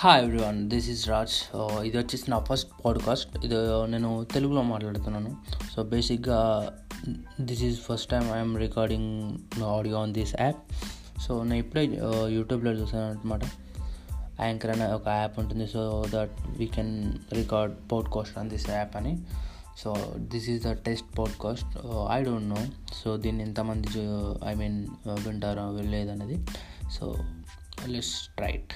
Hi everyone this is Raj ఇది వచ్చేసి నా ఫస్ట్ పాడ్కాస్ట్ ఇది uh, నేను తెలుగులో మాట్లాడుతున్నాను. సో బేసిక్గా this is first time I'm recording audio on this app so నేను ఇప్పుడే uh, యూట్యూబ్లో చూసాను అనమాట యాంకర్ అనే ఒక యాప్ ఉంటుంది. So that we can record podcast on this app అని. So this is the test podcast I don't know so దీన్ని ఎంతమంది uh, ఐ మీన్ వింటారో లేదనేది. So let's trait